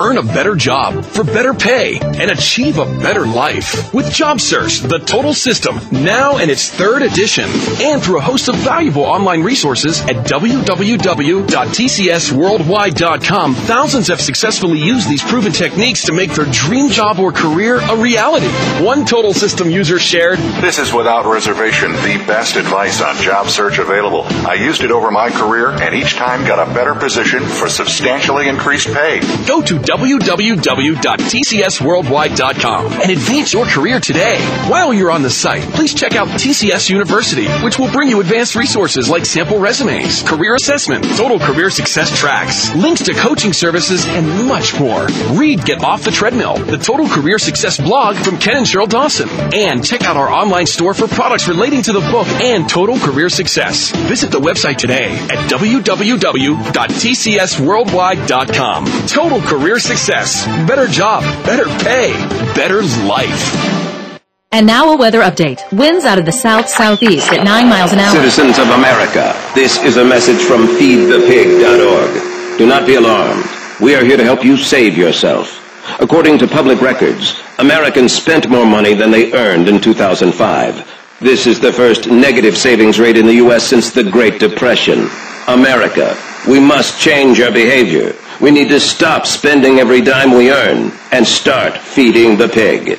Earn a better job for better pay and achieve a better life with Job Search, the total system, now in its third edition, and through a host of valuable online resources at www.tcsworldwide.com. Thousands have successfully used these proven techniques to make their dream job or career a reality. One total system user shared, This is without reservation the best advice on job search available. I used it over my career and each time got a better position for substantially increased pay. Go to www.tcsworldwide.com and advance your career today. While you're on the site, please check out TCS University, which will bring you advanced resources like sample resumes, career assessment, total career success tracks, links to coaching services, and much more. Read Get Off the Treadmill, the Total Career Success blog from Ken and Sheryl Dawson. And check out our online store for products relating to the book and total career success. Visit the website today at www.tcsworldwide.com. Total career success. Better job, better pay, better life. And now a weather update. Winds out of the south southeast at 9 miles an hour. Citizens of America, this is a message from feedthepig.org. Do not be alarmed. We are here to help you save yourself. According to public records, Americans spent more money than they earned in 2005. This is the first negative savings rate in the U.S. since the Great Depression. America, we must change our behavior. We need to stop spending every dime we earn and start feeding the pig.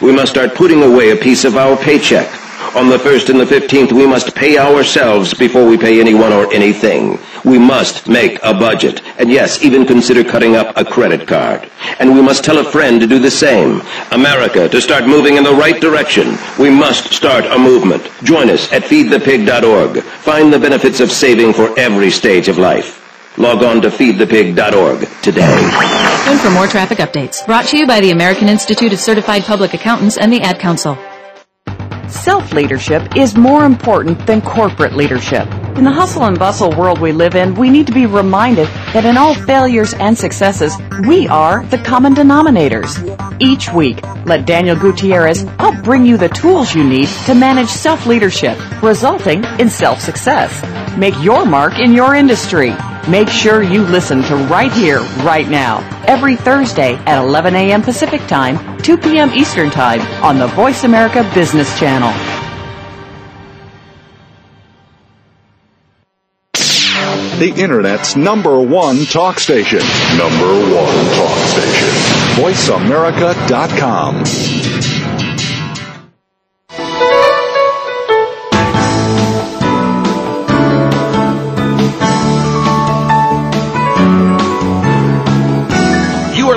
We must start putting away a piece of our paycheck. On the 1st and the 15th, we must pay ourselves before we pay anyone or anything. We must make a budget. And yes, even consider cutting up a credit card. And we must tell a friend to do the same. America, to start moving in the right direction, we must start a movement. Join us at feedthepig.org. Find the benefits of saving for every stage of life. Log on to feedthepig.org today. Time for more traffic updates. Brought to you by the American Institute of Certified Public Accountants and the Ad Council. Self leadership is more important than corporate leadership. In the hustle and bustle world we live in, we need to be reminded that in all failures and successes, we are the common denominators. Each week, let Daniel Gutierrez help bring you the tools you need to manage self leadership, resulting in self success. Make your mark in your industry. Make sure you listen to Right Here, Right Now, every Thursday at 11 a.m. Pacific Time, 2 p.m. Eastern Time on the Voice America Business Channel. The Internet's number one talk station. Number one talk station. VoiceAmerica.com.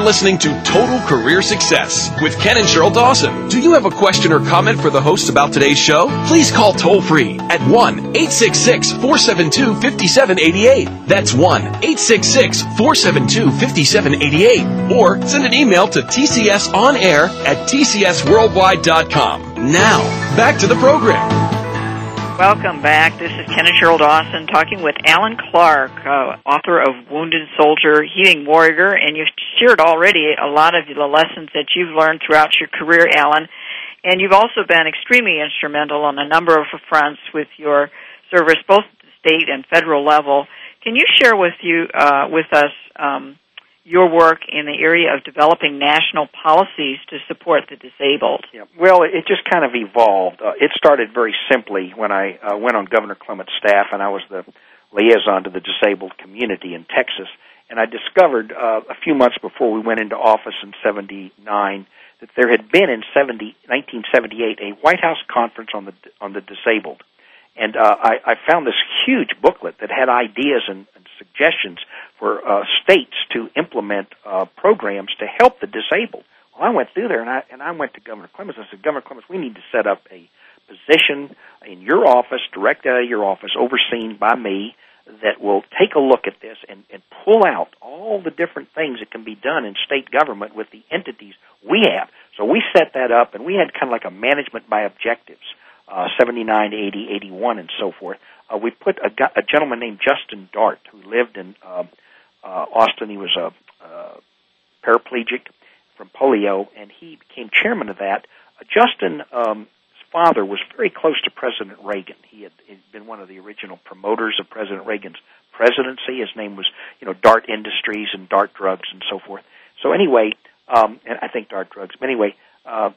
listening to Total Career Success with Ken and Sheryl Dawson. Do you have a question or comment for the hosts about today's show? Please call toll free at 1 866 472 5788. That's 1 866 472 5788. Or send an email to tcsonair at tcsworldwide.com. Now, back to the program. Welcome back. This is Kenneth Sheryl Dawson talking with Allen Clark, uh, author of Wounded Soldier, Healing Warrior, and you've shared already a lot of the lessons that you've learned throughout your career, Allen. And you've also been extremely instrumental on a number of fronts with your service, both at the state and federal level. Can you share with you uh, with us um, your work in the area of developing national policies to support the disabled? Yeah. Well, it just kind of evolved. Uh, it started very simply when I uh, went on Governor Clement's staff, and I was the liaison to the disabled community in Texas. And I discovered uh, a few months before we went into office in '79 that there had been in 70, 1978 a White House conference on the on the disabled, and uh, I, I found this huge booklet that had ideas and, and suggestions for uh, states to implement uh, programs to help the disabled. Well, I went through there and I and I went to Governor Clements. I said, Governor Clements, we need to set up a position in your office, directed out of your office, overseen by me, that will take a look at this and, and pull out all the different things that can be done in state government with the entities we have. So we set that up, and we had kind of like a management by objectives, uh, 79, 80, 81, and so forth. Uh, we put a, a gentleman named Justin Dart who lived in uh, uh, Austin. He was a uh, paraplegic from polio, and he became chairman of that. Uh, Justin um, father was very close to President Reagan. He had he'd been one of the original promoters of President Reagan's presidency. His name was, you know, Dart Industries and Dart Drugs and so forth. So anyway, um, and I think Dart Drugs. But anyway, uh,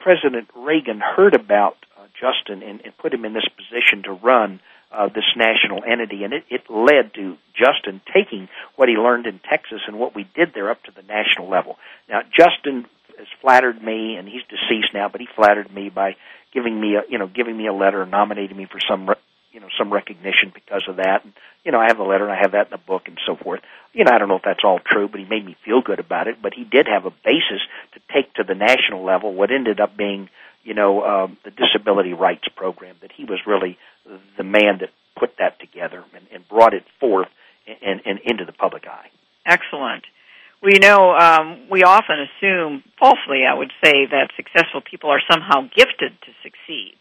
President Reagan heard about Justin and, and put him in this position to run uh, this national entity, and it, it led to Justin taking what he learned in Texas and what we did there up to the national level. Now, Justin has flattered me, and he's deceased now, but he flattered me by giving me a you know giving me a letter, and nominating me for some you know some recognition because of that. And you know, I have the letter, and I have that in the book, and so forth. You know, I don't know if that's all true, but he made me feel good about it. But he did have a basis to take to the national level what ended up being you know um, the disability rights program. That he was really the man that put that together and, and brought it forth and, and into the public eye. Excellent. We know um, we often assume, falsely, I would say, that successful people are somehow gifted to succeed.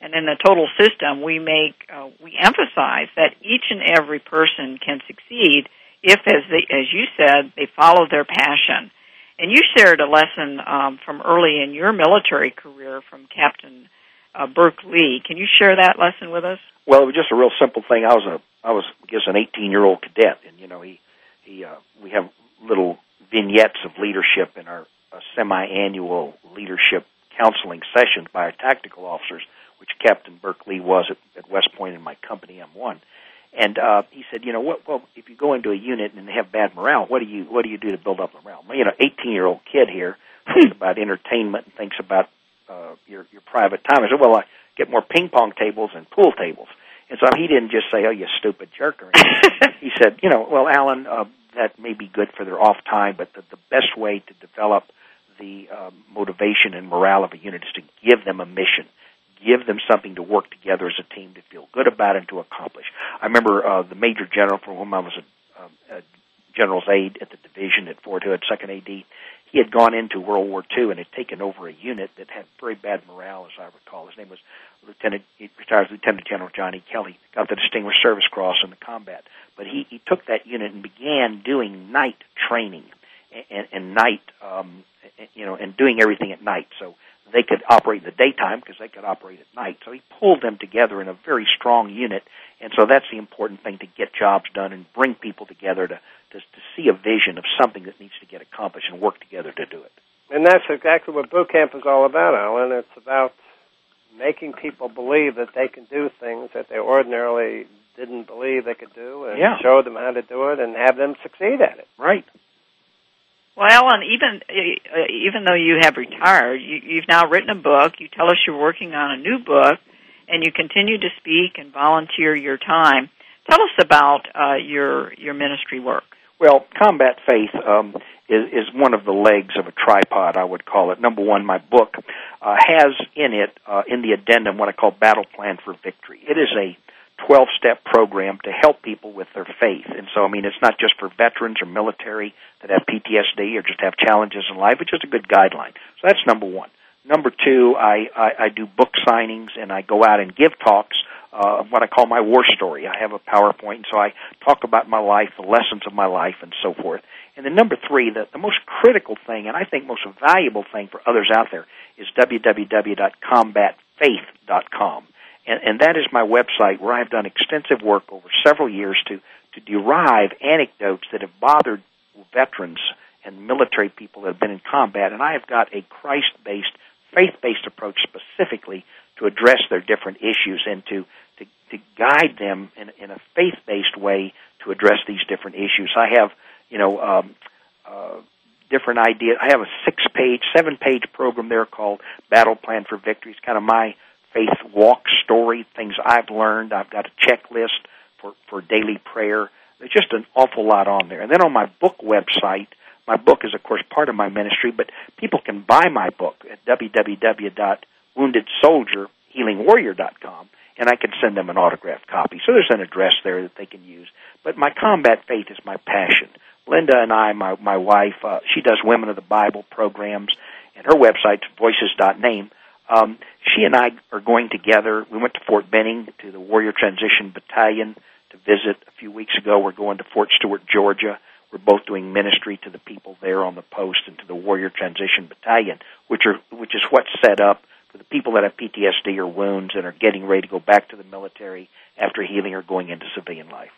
And in the total system, we make uh, we emphasize that each and every person can succeed if, as they, as you said, they follow their passion. And you shared a lesson um, from early in your military career from Captain uh, Burke Lee. Can you share that lesson with us? Well, it was just a real simple thing. I was a I was I guess an 18 year old cadet, and you know he he uh, we have little vignettes of leadership in our uh, semi-annual leadership counseling sessions by our tactical officers, which Captain Burke Lee was at, at West Point in my company M1. And uh, he said, you know, what? Well, if you go into a unit and they have bad morale, what do you what do you do to build up morale? Well, you know, 18 year old kid here thinks about entertainment and thinks about uh, your your private time. I said, well, I get more ping pong tables and pool tables. And so he didn't just say, "Oh, you stupid jerk," or anything. he said, "You know, well, Allen, uh, that may be good for their off time, but the, the best way to develop the uh, motivation and morale of a unit is to give them a mission, give them something to work together as a team to feel good about and to accomplish. I remember uh, the major general for whom I was a, a general's aide at the division at Fort Hood, second AD. He had gone into World War II and had taken over a unit that had very bad morale, as I recall. His name was Lieutenant, he retired Lieutenant General Johnny Kelly, got the Distinguished Service Cross in the combat. But he, he took that unit and began doing night training and, and night, um, you know, and doing everything at night. So they could operate in the daytime because they could operate at night. So he pulled them together in a very strong unit, and so that's the important thing to get jobs done and bring people together to to, to see a vision of something that needs to get accomplished and work together to do it. And that's exactly what boot camp is all about, Allen. It's about making people believe that they can do things that they ordinarily didn't believe they could do, and Yeah. show them how to do it, and have them succeed at it. Right. Well, Allen, even even though you have retired, you, you've now written a book. You tell us you're working on a new book, and you continue to speak and volunteer your time. Tell us about uh, your your ministry work. Well, combat faith um, is, is one of the legs of a tripod, I would call it. Number one, my book uh, has in it, uh, in the addendum, what I call Battle Plan for Victory. It is a 12 step program to help people with their faith. And so, I mean, it's not just for veterans or military that have PTSD or just have challenges in life, it's just a good guideline. So that's number one. Number two, I, I, I do book signings and I go out and give talks uh, what I call my war story. I have a PowerPoint, and so I talk about my life, the lessons of my life, and so forth. And then number three, the, the most critical thing, and I think most valuable thing for others out there, is www.combatfaith.com. And, and that is my website where I've done extensive work over several years to, to derive anecdotes that have bothered veterans and military people that have been in combat. And I have got a Christ based, faith based approach specifically to address their different issues and to, to, to guide them in, in a faith based way to address these different issues. I have, you know, um, uh, different ideas. I have a six page, seven page program there called Battle Plan for Victory. It's kind of my faith walk story, things I've learned. I've got a checklist for, for daily prayer. There's just an awful lot on there. And then on my book website, my book is of course part of my ministry, but people can buy my book at www.woundedsoldierhealingwarrior.com and I can send them an autographed copy. So there's an address there that they can use. But my combat faith is my passion. Linda and I, my my wife, uh, she does Women of the Bible programs, and her website's voices.name. Um, she and I are going together. We went to Fort Benning to the Warrior Transition Battalion to visit a few weeks ago. We're going to Fort Stewart, Georgia. We're both doing ministry to the people there on the post and to the Warrior Transition Battalion, which are which is what's set up for the people that have PTSD or wounds and are getting ready to go back to the military after healing or going into civilian life.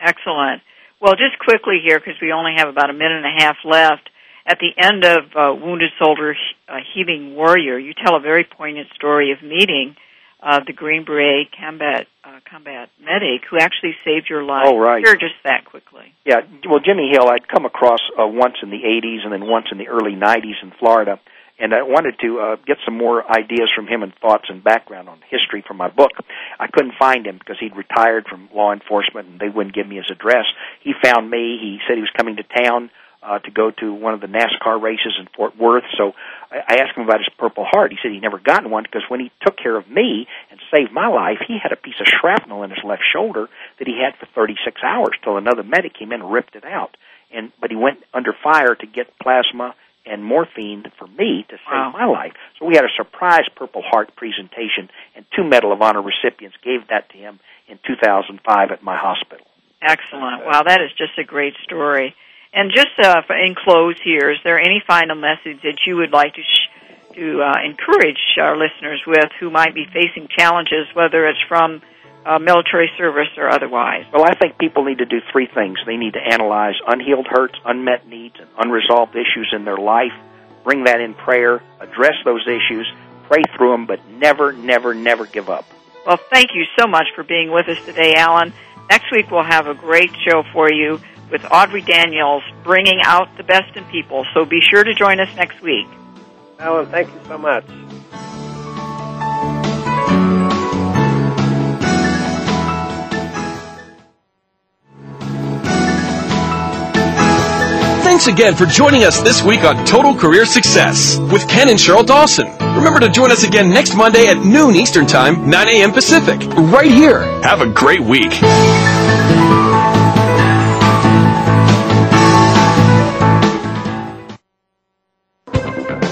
Excellent. Well, just quickly here, because we only have about a minute and a half left. At the end of uh, Wounded Soldier uh, Healing Warrior, you tell a very poignant story of meeting uh, the Green Beret combat uh, combat medic who actually saved your life. Oh, right. Share just that quickly. Yeah, well, Jimmy Hill, I'd come across uh, once in the 80s and then once in the early 90s in Florida, and I wanted to uh, get some more ideas from him and thoughts and background on history for my book. I couldn't find him because he'd retired from law enforcement and they wouldn't give me his address. He found me. He said he was coming to town uh, to go to one of the NASCAR races in Fort Worth. So I, I asked him about his Purple Heart. He said he'd never gotten one because when he took care of me and saved my life, he had a piece of shrapnel in his left shoulder that he had for 36 hours till another medic came in and ripped it out. And but he went under fire to get plasma and morphine for me to save Wow. my life. So we had a surprise Purple Heart presentation, and two Medal of Honor recipients gave that to him in 2005 at my hospital. Excellent. Wow, that is just a great story. And just uh, in close here, is there any final message that you would like to sh- to uh, encourage our listeners with who might be facing challenges, whether it's from uh, military service or otherwise? Well, I think people need to do three things. They need to analyze unhealed hurts, unmet needs, and unresolved issues in their life, bring that in prayer, address those issues, pray through them, but never, never, never give up. Well, thank you so much for being with us today, Allen. Next week we'll have a great show for you with Audrey Daniels bringing out the best in people. So be sure to join us next week. Allen, thank you so much. Thanks again for joining us this week on Total Career Success with Ken and Sheryl Dawson. Remember to join us again next Monday at noon Eastern Time, 9 a.m. Pacific, right here. Have a great week.